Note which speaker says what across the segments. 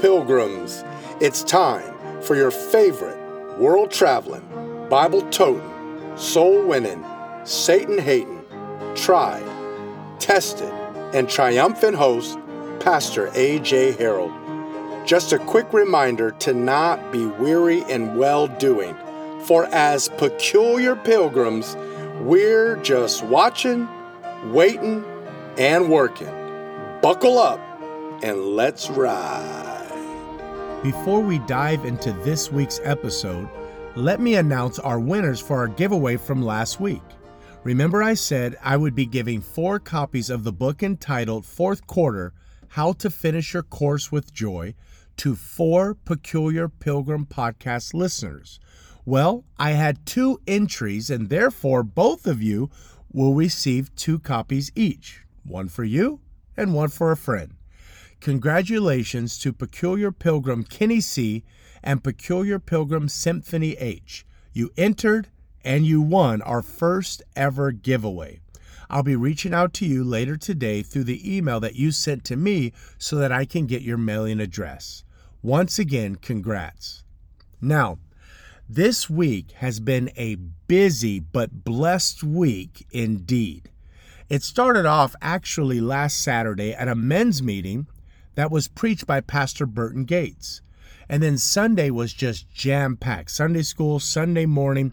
Speaker 1: pilgrims. It's time for your favorite world traveling, Bible toting, soul winning, Satan hating, tried, tested, and triumphant host, Pastor A.J. Harold. Just a quick reminder to not be weary in well doing, for as peculiar pilgrims, we're just watching, waiting, and working. Buckle up and let's ride.
Speaker 2: Before we dive into this week's episode, let me announce our winners for our giveaway from last week. Remember, I said I would be giving four copies of the book entitled Fourth Quarter How to Finish Your Course with Joy to four Peculiar Pilgrim podcast listeners. Well, I had two entries, and therefore both of you will receive two copies each one for you and one for a friend. Congratulations to Peculiar Pilgrim Kenny C. and Peculiar Pilgrim Symphony H. You entered and you won our first ever giveaway. I'll be reaching out to you later today through the email that you sent to me so that I can get your mailing address. Once again, congrats. Now, this week has been a busy but blessed week indeed. It started off actually last Saturday at a men's meeting that was preached by Pastor Burton Gates. And then Sunday was just jam packed Sunday school, Sunday morning,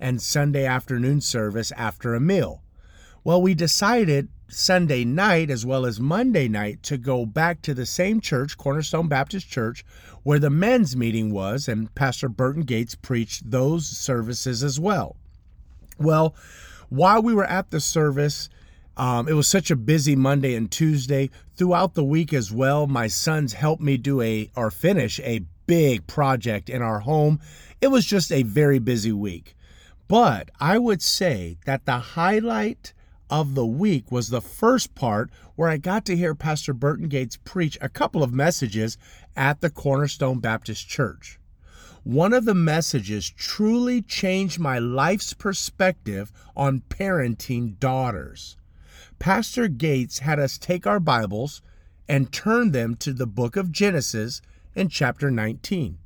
Speaker 2: and Sunday afternoon service after a meal. Well, we decided Sunday night as well as Monday night to go back to the same church, Cornerstone Baptist Church, where the men's meeting was, and Pastor Burton Gates preached those services as well. Well, while we were at the service, um, it was such a busy Monday and Tuesday. Throughout the week as well, my sons helped me do a or finish a big project in our home. It was just a very busy week. But I would say that the highlight of the week was the first part where I got to hear Pastor Burton Gates preach a couple of messages at the Cornerstone Baptist Church. One of the messages truly changed my life's perspective on parenting daughters. Pastor Gates had us take our Bibles and turn them to the book of Genesis in chapter 19.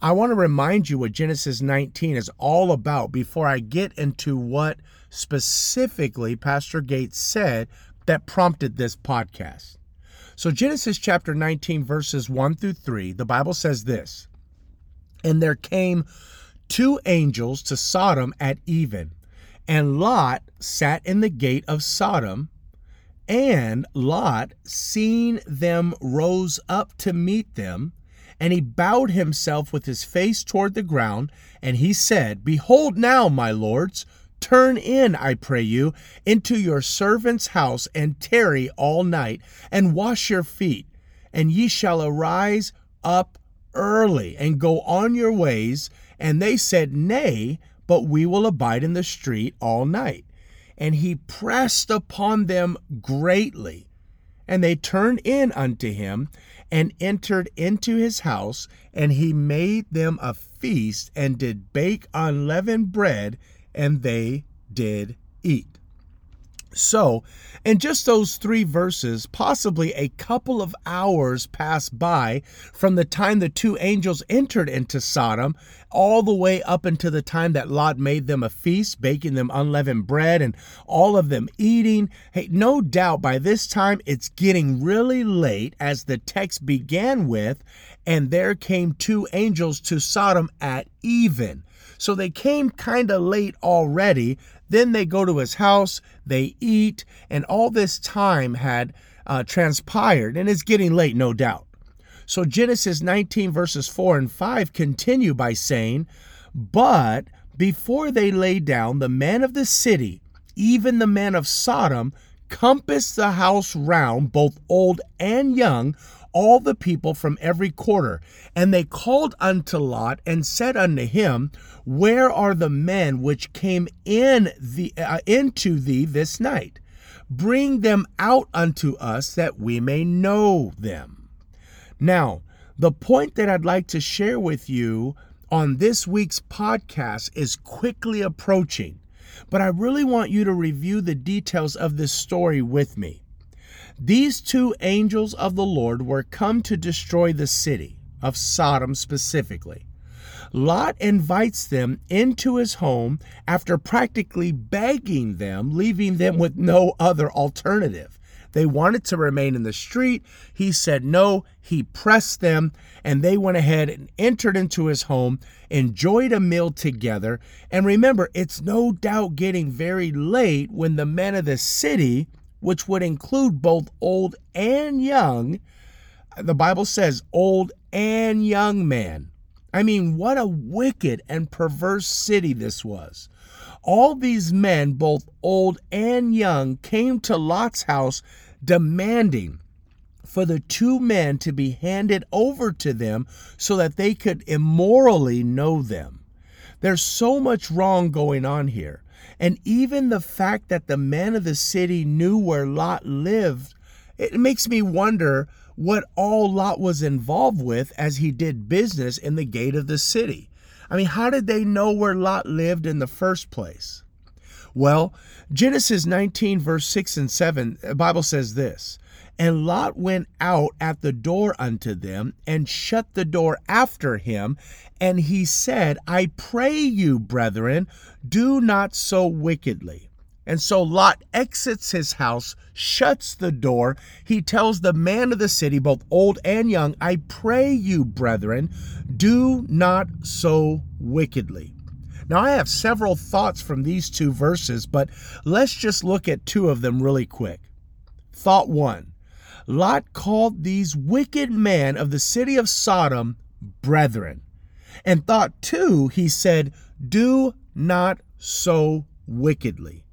Speaker 2: I want to remind you what Genesis 19 is all about before I get into what specifically Pastor Gates said that prompted this podcast. So, Genesis chapter 19, verses 1 through 3, the Bible says this And there came two angels to Sodom at even, and Lot sat in the gate of Sodom. And Lot, seeing them, rose up to meet them and he bowed himself with his face toward the ground, and he said, Behold now, my lords, turn in, I pray you, into your servant's house, and tarry all night, and wash your feet, and ye shall arise up early, and go on your ways. And they said, Nay, but we will abide in the street all night. And he pressed upon them greatly. And they turned in unto him, and entered into his house, and he made them a feast, and did bake unleavened bread, and they did eat. So, in just those three verses, possibly a couple of hours passed by from the time the two angels entered into Sodom, all the way up until the time that Lot made them a feast, baking them unleavened bread and all of them eating. Hey, no doubt by this time it's getting really late, as the text began with, and there came two angels to Sodom at even. So they came kind of late already. Then they go to his house, they eat, and all this time had uh, transpired, and it's getting late, no doubt. So Genesis 19, verses 4 and 5 continue by saying, But before they lay down, the men of the city, even the men of Sodom, compassed the house round, both old and young, all the people from every quarter. And they called unto Lot and said unto him, Where are the men which came in the uh, into thee this night? Bring them out unto us that we may know them. Now, the point that I'd like to share with you on this week's podcast is quickly approaching, but I really want you to review the details of this story with me. These two angels of the Lord were come to destroy the city of Sodom specifically. Lot invites them into his home after practically begging them, leaving them with no other alternative. They wanted to remain in the street. He said no. He pressed them, and they went ahead and entered into his home, enjoyed a meal together. And remember, it's no doubt getting very late when the men of the city, which would include both old and young, the Bible says old and young man, I mean, what a wicked and perverse city this was. All these men, both old and young, came to Lot's house demanding for the two men to be handed over to them so that they could immorally know them. There's so much wrong going on here. And even the fact that the men of the city knew where Lot lived, it makes me wonder what all Lot was involved with as he did business in the gate of the city. I mean, how did they know where Lot lived in the first place? Well, Genesis 19, verse 6 and 7, the Bible says this And Lot went out at the door unto them and shut the door after him. And he said, I pray you, brethren, do not so wickedly. And so Lot exits his house, shuts the door. He tells the man of the city, both old and young, I pray you, brethren, do not so wickedly. Now, I have several thoughts from these two verses, but let's just look at two of them really quick. Thought one Lot called these wicked men of the city of Sodom brethren. And thought two, he said, Do not so wickedly.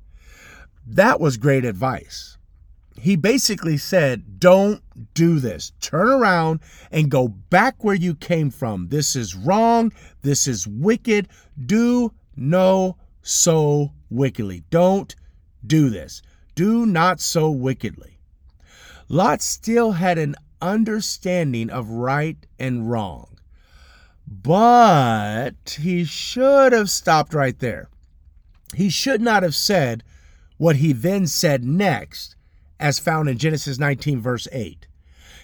Speaker 2: That was great advice. He basically said, Don't do this. Turn around and go back where you came from. This is wrong. This is wicked. Do no so wickedly. Don't do this. Do not so wickedly. Lot still had an understanding of right and wrong, but he should have stopped right there. He should not have said, what he then said next, as found in Genesis 19, verse 8.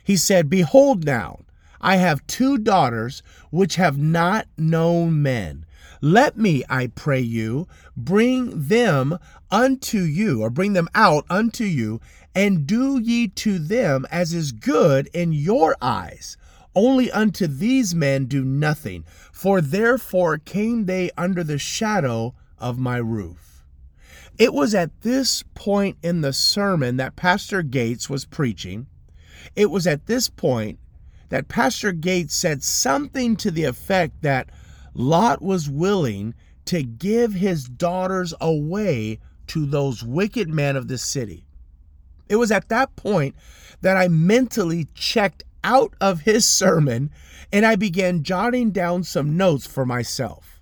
Speaker 2: He said, Behold now, I have two daughters which have not known men. Let me, I pray you, bring them unto you, or bring them out unto you, and do ye to them as is good in your eyes. Only unto these men do nothing, for therefore came they under the shadow of my roof. It was at this point in the sermon that Pastor Gates was preaching. It was at this point that Pastor Gates said something to the effect that Lot was willing to give his daughters away to those wicked men of the city. It was at that point that I mentally checked out of his sermon and I began jotting down some notes for myself.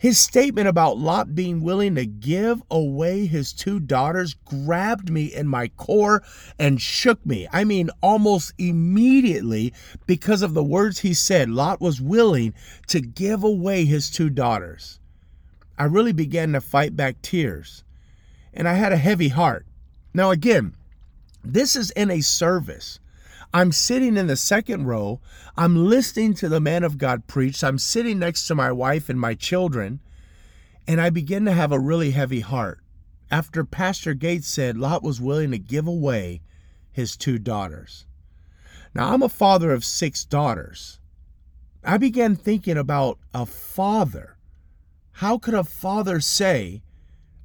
Speaker 2: His statement about Lot being willing to give away his two daughters grabbed me in my core and shook me. I mean, almost immediately because of the words he said. Lot was willing to give away his two daughters. I really began to fight back tears, and I had a heavy heart. Now, again, this is in a service. I'm sitting in the second row. I'm listening to the man of God preach. I'm sitting next to my wife and my children. And I begin to have a really heavy heart after Pastor Gates said Lot was willing to give away his two daughters. Now, I'm a father of six daughters. I began thinking about a father. How could a father say,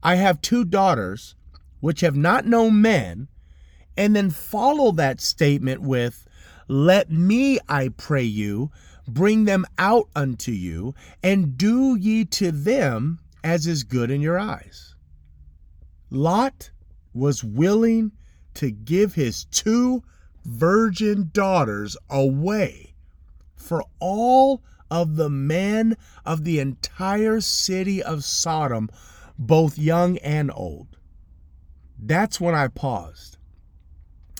Speaker 2: I have two daughters which have not known men, and then follow that statement with, Let me, I pray you, bring them out unto you, and do ye to them as is good in your eyes. Lot was willing to give his two virgin daughters away for all of the men of the entire city of Sodom, both young and old. That's when I paused.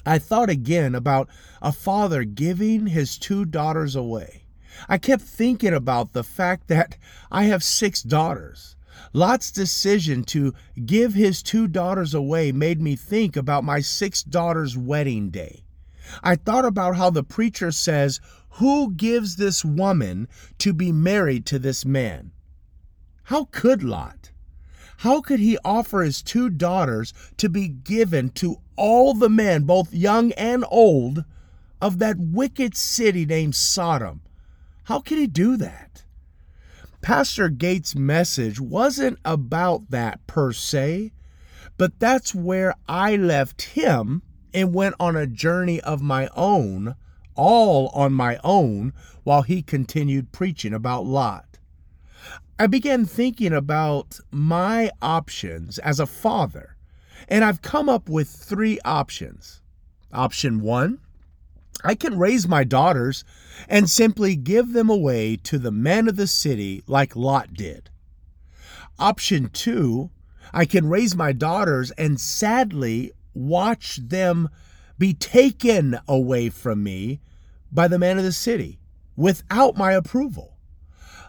Speaker 2: I thought again about a father giving his two daughters away. I kept thinking about the fact that I have six daughters. Lot's decision to give his two daughters away made me think about my six daughter's wedding day. I thought about how the preacher says, Who gives this woman to be married to this man? How could Lot? How could he offer his two daughters to be given to all the men, both young and old, of that wicked city named Sodom? How could he do that? Pastor Gates' message wasn't about that per se, but that's where I left him and went on a journey of my own, all on my own, while he continued preaching about Lot. I began thinking about my options as a father, and I've come up with three options. Option one, I can raise my daughters and simply give them away to the men of the city like Lot did. Option two, I can raise my daughters and sadly watch them be taken away from me by the men of the city without my approval.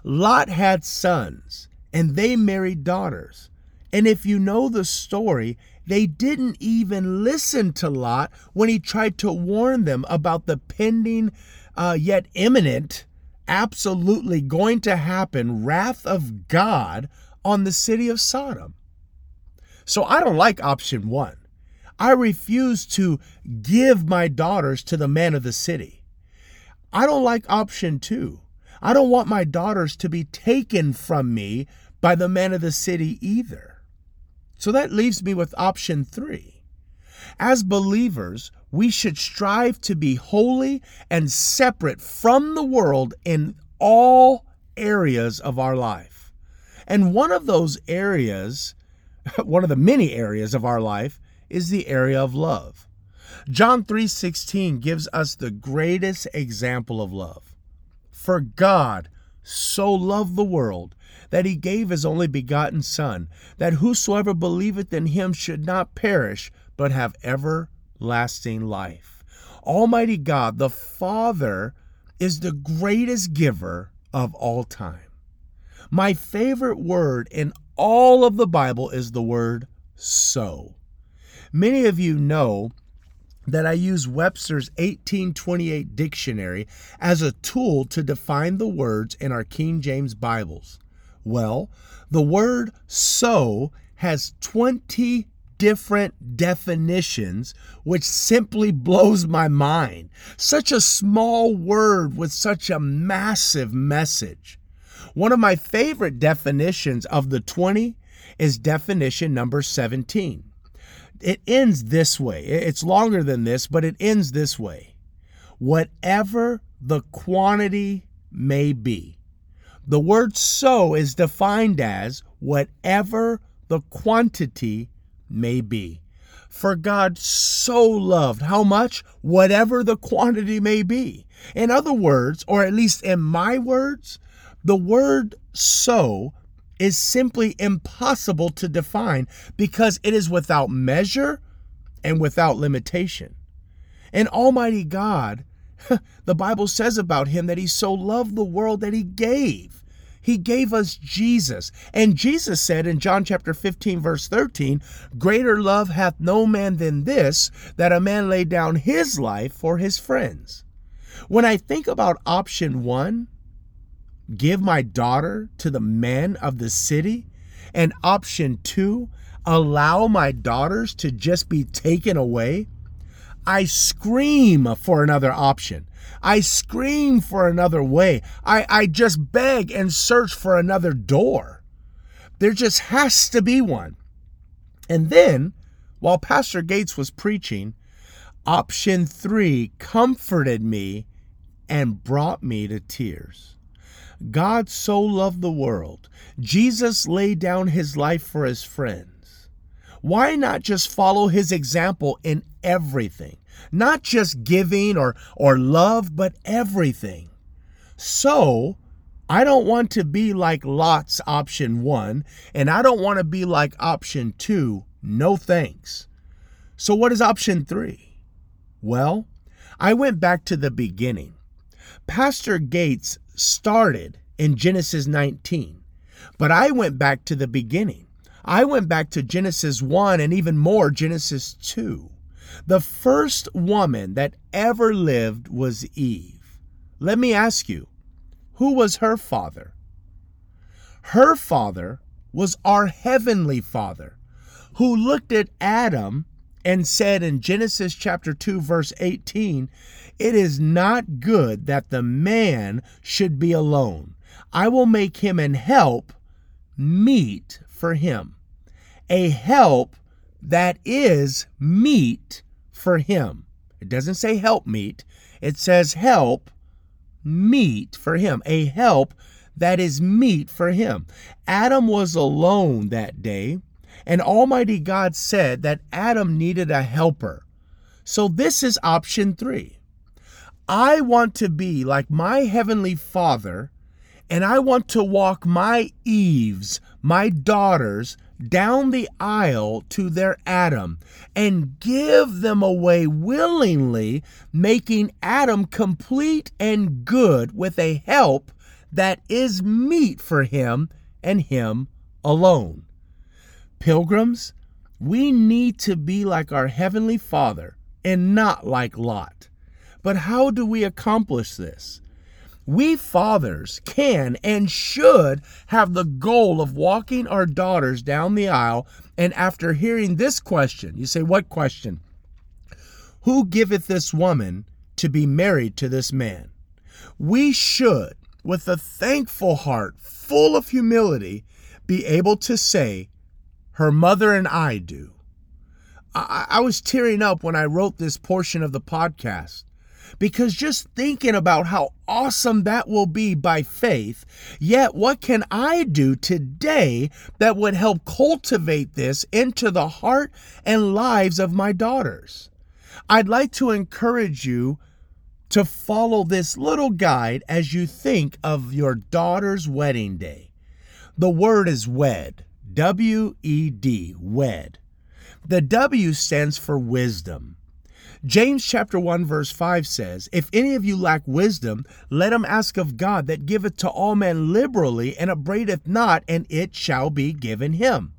Speaker 2: Lot had sons, and they married daughters. And if you know the story, they didn't even listen to Lot when he tried to warn them about the pending, uh, yet imminent, absolutely going to happen wrath of God on the city of Sodom. So I don't like option one. I refuse to give my daughters to the men of the city. I don't like option two. I don't want my daughters to be taken from me by the men of the city either. So that leaves me with option three. As believers, we should strive to be holy and separate from the world in all areas of our life. And one of those areas, one of the many areas of our life, is the area of love. John 3:16 gives us the greatest example of love. For God so loved the world that he gave his only begotten Son, that whosoever believeth in him should not perish, but have everlasting life. Almighty God, the Father, is the greatest giver of all time. My favorite word in all of the Bible is the word so. Many of you know that I use Webster's 1828 dictionary as a tool to define the words in our King James Bibles. Well, the word so has 20 different definitions, which simply blows my mind. Such a small word with such a massive message. One of my favorite definitions of the 20 is definition number 17 it ends this way. It's longer than this, but it ends this way. Whatever the quantity may be. The word so is defined as whatever the quantity may be. For God so loved, how much? Whatever the quantity may be. In other words, or at least in my words, the word so is simply impossible to define because it is without measure and without limitation. And Almighty God, the Bible says about him that he so loved the world that he gave. He gave us Jesus. And Jesus said in John chapter 15, verse 13, Greater love hath no man than this, that a man lay down his life for his friends. When I think about option one, give my daughter to the men of the city? And option two, allow my daughters to just be taken away? I scream for another option. I scream for another way. I, I just beg and search for another door. There just has to be one. And then, while Pastor Gates was preaching, option three comforted me and brought me to tears. God so loved the world. Jesus laid down his life for his friends. Why not just follow his example in everything? Not just giving or, or love, but everything. So, I don't want to be like Lot's option one, and I don't want to be like option two. No thanks. So, what is option three? Well, I went back to the beginning. Pastor Gates started in Genesis 19. But I went back to the beginning. I went back to Genesis 1 and even more, Genesis 2. The first woman that ever lived was Eve. Let me ask you, who was her father? Her father was our heavenly father who looked at Adam and said in Genesis chapter 2 verse 18, it is not good that the man should be alone. I will make him an help meet for him. A help that is meet for him. It doesn't say help meet, it says help meet for him. A help that is meet for him. Adam was alone that day, and Almighty God said that Adam needed a helper. So this is option three. I want to be like my heavenly Father, and I want to walk my Eves, my daughters, down the aisle to their Adam and give them away willingly, making Adam complete and good with a help that is meet for him and him alone. Pilgrims, we need to be like our Heavenly Father and not like Lot. But how do we accomplish this? We fathers can and should have the goal of walking our daughters down the aisle. And after hearing this question, you say, What question? Who giveth this woman to be married to this man? We should, with a thankful heart, full of humility, be able to say, Her mother and I do. I, I was tearing up when I wrote this portion of the podcast because just thinking about how awesome that will be by faith, yet what can I do today that would help cultivate this into the heart and lives of my daughters? I'd like to encourage you to follow this little guide as you think of your daughter's wedding day. The word is wed, W E D, wed. The W stands for wisdom. James chapter 1 verse 5 says, If any of you lack wisdom, let him ask of God that giveth to all men liberally and upbraideth not, and it shall be given him.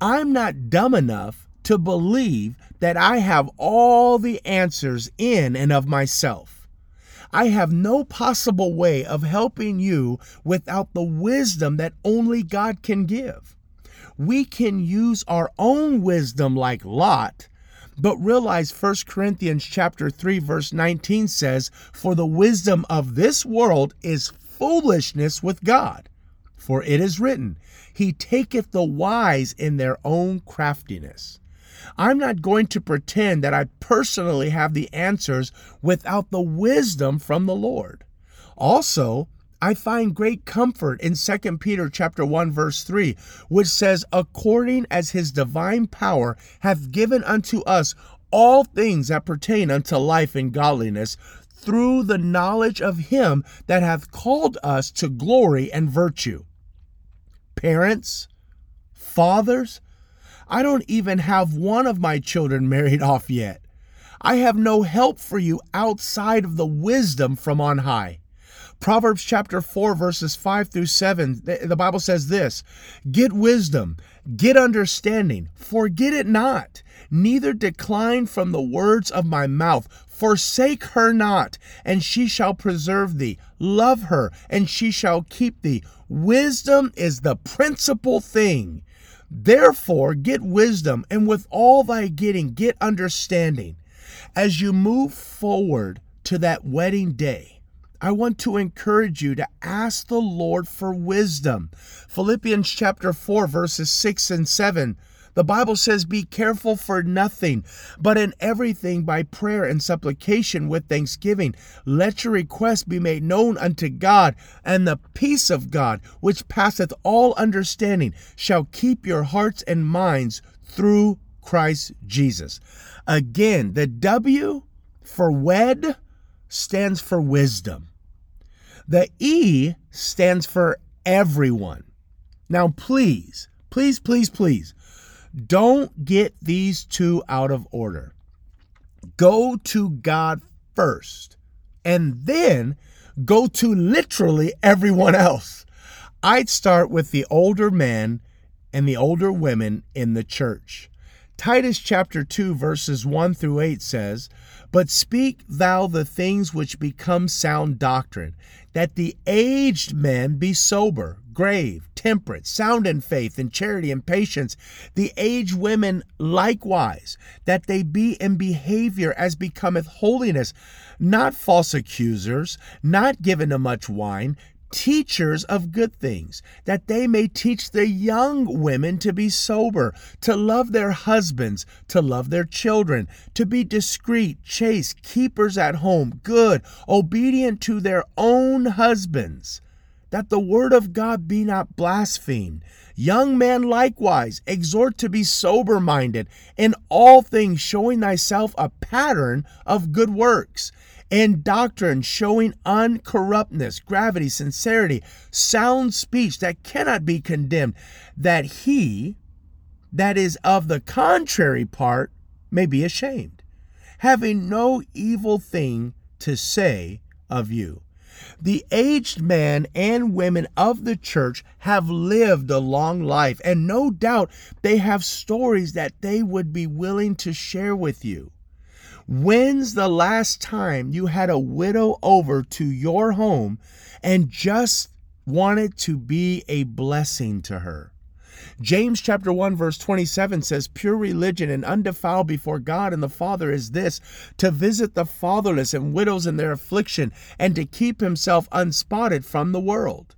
Speaker 2: I'm not dumb enough to believe that I have all the answers in and of myself. I have no possible way of helping you without the wisdom that only God can give. We can use our own wisdom like Lot but realize 1 Corinthians chapter 3 verse 19 says, "For the wisdom of this world is foolishness with God. For it is written, He taketh the wise in their own craftiness." I'm not going to pretend that I personally have the answers without the wisdom from the Lord. Also, I find great comfort in 2 Peter chapter 1 verse 3, which says, "According as his divine power hath given unto us all things that pertain unto life and godliness, through the knowledge of him that hath called us to glory and virtue." Parents, fathers, I don't even have one of my children married off yet. I have no help for you outside of the wisdom from on high. Proverbs chapter 4, verses 5 through 7, the Bible says this Get wisdom, get understanding, forget it not, neither decline from the words of my mouth. Forsake her not, and she shall preserve thee. Love her, and she shall keep thee. Wisdom is the principal thing. Therefore, get wisdom, and with all thy getting, get understanding. As you move forward to that wedding day, I want to encourage you to ask the Lord for wisdom. Philippians chapter 4, verses 6 and 7. The Bible says, Be careful for nothing, but in everything by prayer and supplication with thanksgiving. Let your requests be made known unto God, and the peace of God, which passeth all understanding, shall keep your hearts and minds through Christ Jesus. Again, the W for wed stands for wisdom. The E stands for everyone. Now, please, please, please, please, don't get these two out of order. Go to God first, and then go to literally everyone else. I'd start with the older men and the older women in the church. Titus chapter 2, verses 1 through 8 says, But speak thou the things which become sound doctrine, that the aged men be sober, grave, temperate, sound in faith, in charity, and patience. The aged women likewise, that they be in behavior as becometh holiness, not false accusers, not given to much wine teachers of good things, that they may teach the young women to be sober, to love their husbands, to love their children, to be discreet, chaste, keepers at home, good, obedient to their own husbands, that the word of God be not blasphemed. Young men likewise exhort to be sober minded, in all things showing thyself a pattern of good works and doctrine showing uncorruptness, gravity, sincerity, sound speech that cannot be condemned, that he that is of the contrary part may be ashamed, having no evil thing to say of you. The aged men and women of the church have lived a long life, and no doubt they have stories that they would be willing to share with you. When's the last time you had a widow over to your home and just wanted to be a blessing to her? James chapter 1 verse 27 says pure religion and undefiled before God and the Father is this to visit the fatherless and widows in their affliction and to keep himself unspotted from the world.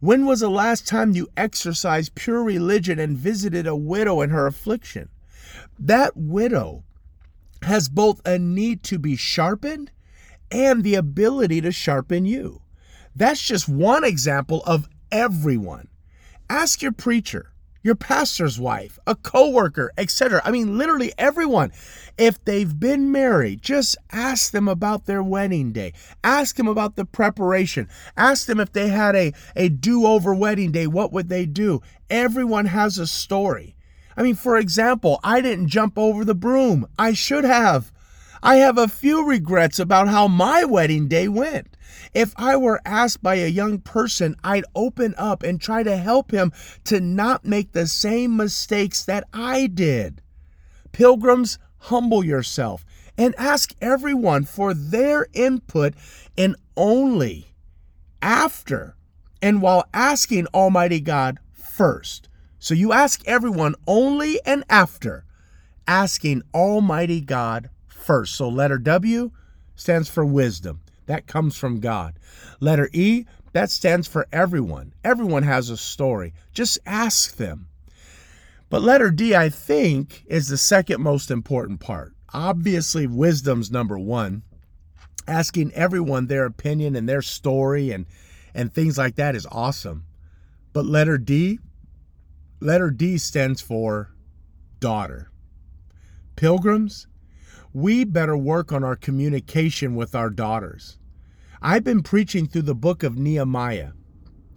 Speaker 2: When was the last time you exercised pure religion and visited a widow in her affliction? That widow has both a need to be sharpened and the ability to sharpen you. That's just one example of everyone. Ask your preacher, your pastor's wife, a coworker, etc. I mean, literally everyone. If they've been married, just ask them about their wedding day. Ask them about the preparation. Ask them if they had a, a do over wedding day, what would they do? Everyone has a story. I mean, for example, I didn't jump over the broom. I should have. I have a few regrets about how my wedding day went. If I were asked by a young person, I'd open up and try to help him to not make the same mistakes that I did. Pilgrims, humble yourself and ask everyone for their input and only after and while asking Almighty God first. So you ask everyone only and after asking Almighty God first. So letter W stands for wisdom. That comes from God. Letter E, that stands for everyone. Everyone has a story. Just ask them. But letter D, I think, is the second most important part. Obviously, wisdom's number one. Asking everyone their opinion and their story and, and things like that is awesome. But letter D, Letter D stands for daughter. Pilgrims, we better work on our communication with our daughters. I've been preaching through the book of Nehemiah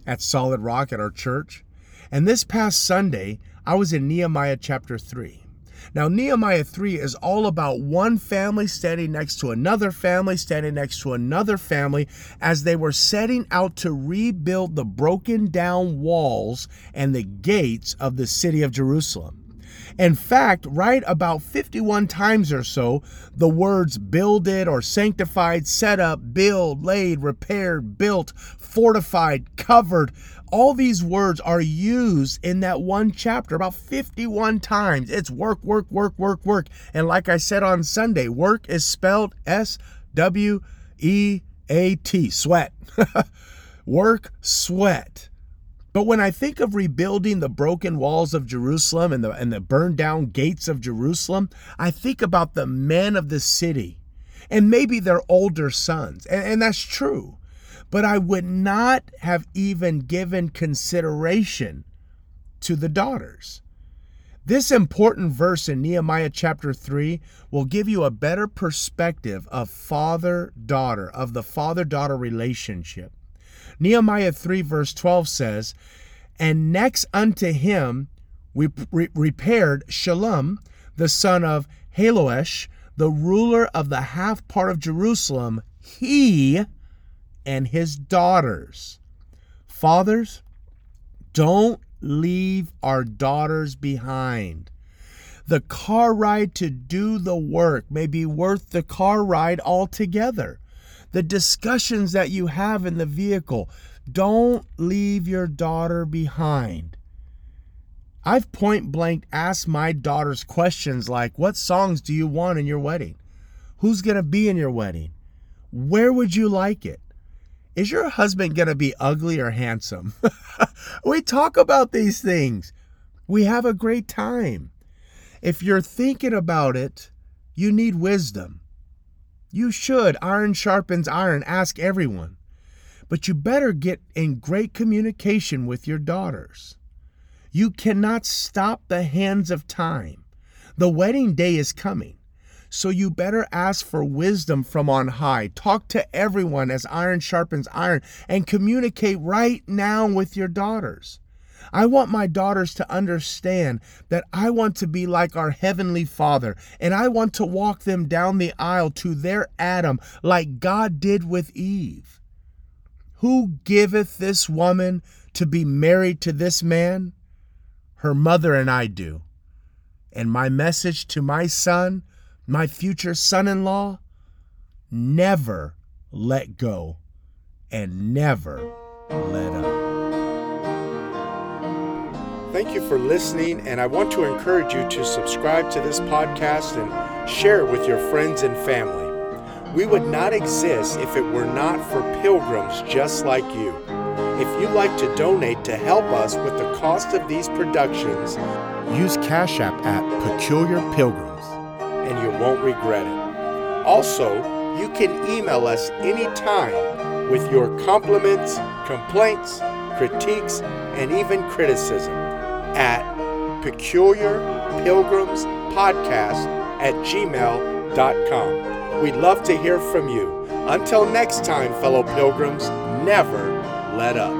Speaker 2: at Solid Rock at our church, and this past Sunday, I was in Nehemiah chapter 3. Now, Nehemiah 3 is all about one family standing next to another family, standing next to another family, as they were setting out to rebuild the broken down walls and the gates of the city of Jerusalem. In fact, right about 51 times or so, the words builded or sanctified, set up, build, laid, repaired, built, fortified, covered all these words are used in that one chapter about 51 times. It's work, work, work, work, work. And like I said on Sunday, work is spelled S W E A T, sweat. work, sweat. But when I think of rebuilding the broken walls of Jerusalem and the, and the burned down gates of Jerusalem, I think about the men of the city and maybe their older sons. And, and that's true but I would not have even given consideration to the daughters. This important verse in Nehemiah chapter 3 will give you a better perspective of father daughter, of the father daughter relationship. Nehemiah 3, verse 12 says, And next unto him we re- repaired Shallum, the son of Halohesh, the ruler of the half part of Jerusalem. He and his daughters. Fathers, Don't leave our daughters behind. The car ride to do the work may be worth the car ride altogether. The discussions that you have in the vehicle, don't leave your daughter behind. I've point blank asked my daughters questions like What songs do you want in your wedding? Who's going to be in your wedding? Where would you like it? Is your husband going to be ugly or handsome? we talk about these things. We have a great time. If you're thinking about it, you need wisdom. You should. Iron sharpens iron. Ask everyone. But you better get in great communication with your daughters. You cannot stop the hands of time. The wedding day is coming. So you better ask for wisdom from on high. Talk to everyone as iron sharpens iron and communicate right now with your daughters. I want my daughters to understand that I want to be like our Heavenly Father, and I want to walk them down the aisle to their Adam like God did with Eve. Who giveth this woman to be married to this man? Her mother and I do. And my message to my son my future son in law, never let go and never let up.
Speaker 1: Thank you for listening, and I want to encourage you to subscribe to this podcast and share it with your friends and family. We would not exist if it were not for pilgrims just like you. If you'd like to donate to help us with the cost of these productions, use Cash App at Peculiar Pilgrims and you won't regret it. Also, you can email us anytime with your compliments, complaints, critiques, and even criticism at peculiarpilgrimspodcast at gmail.com. We'd love to hear from you. Until next time, fellow pilgrims, never let up.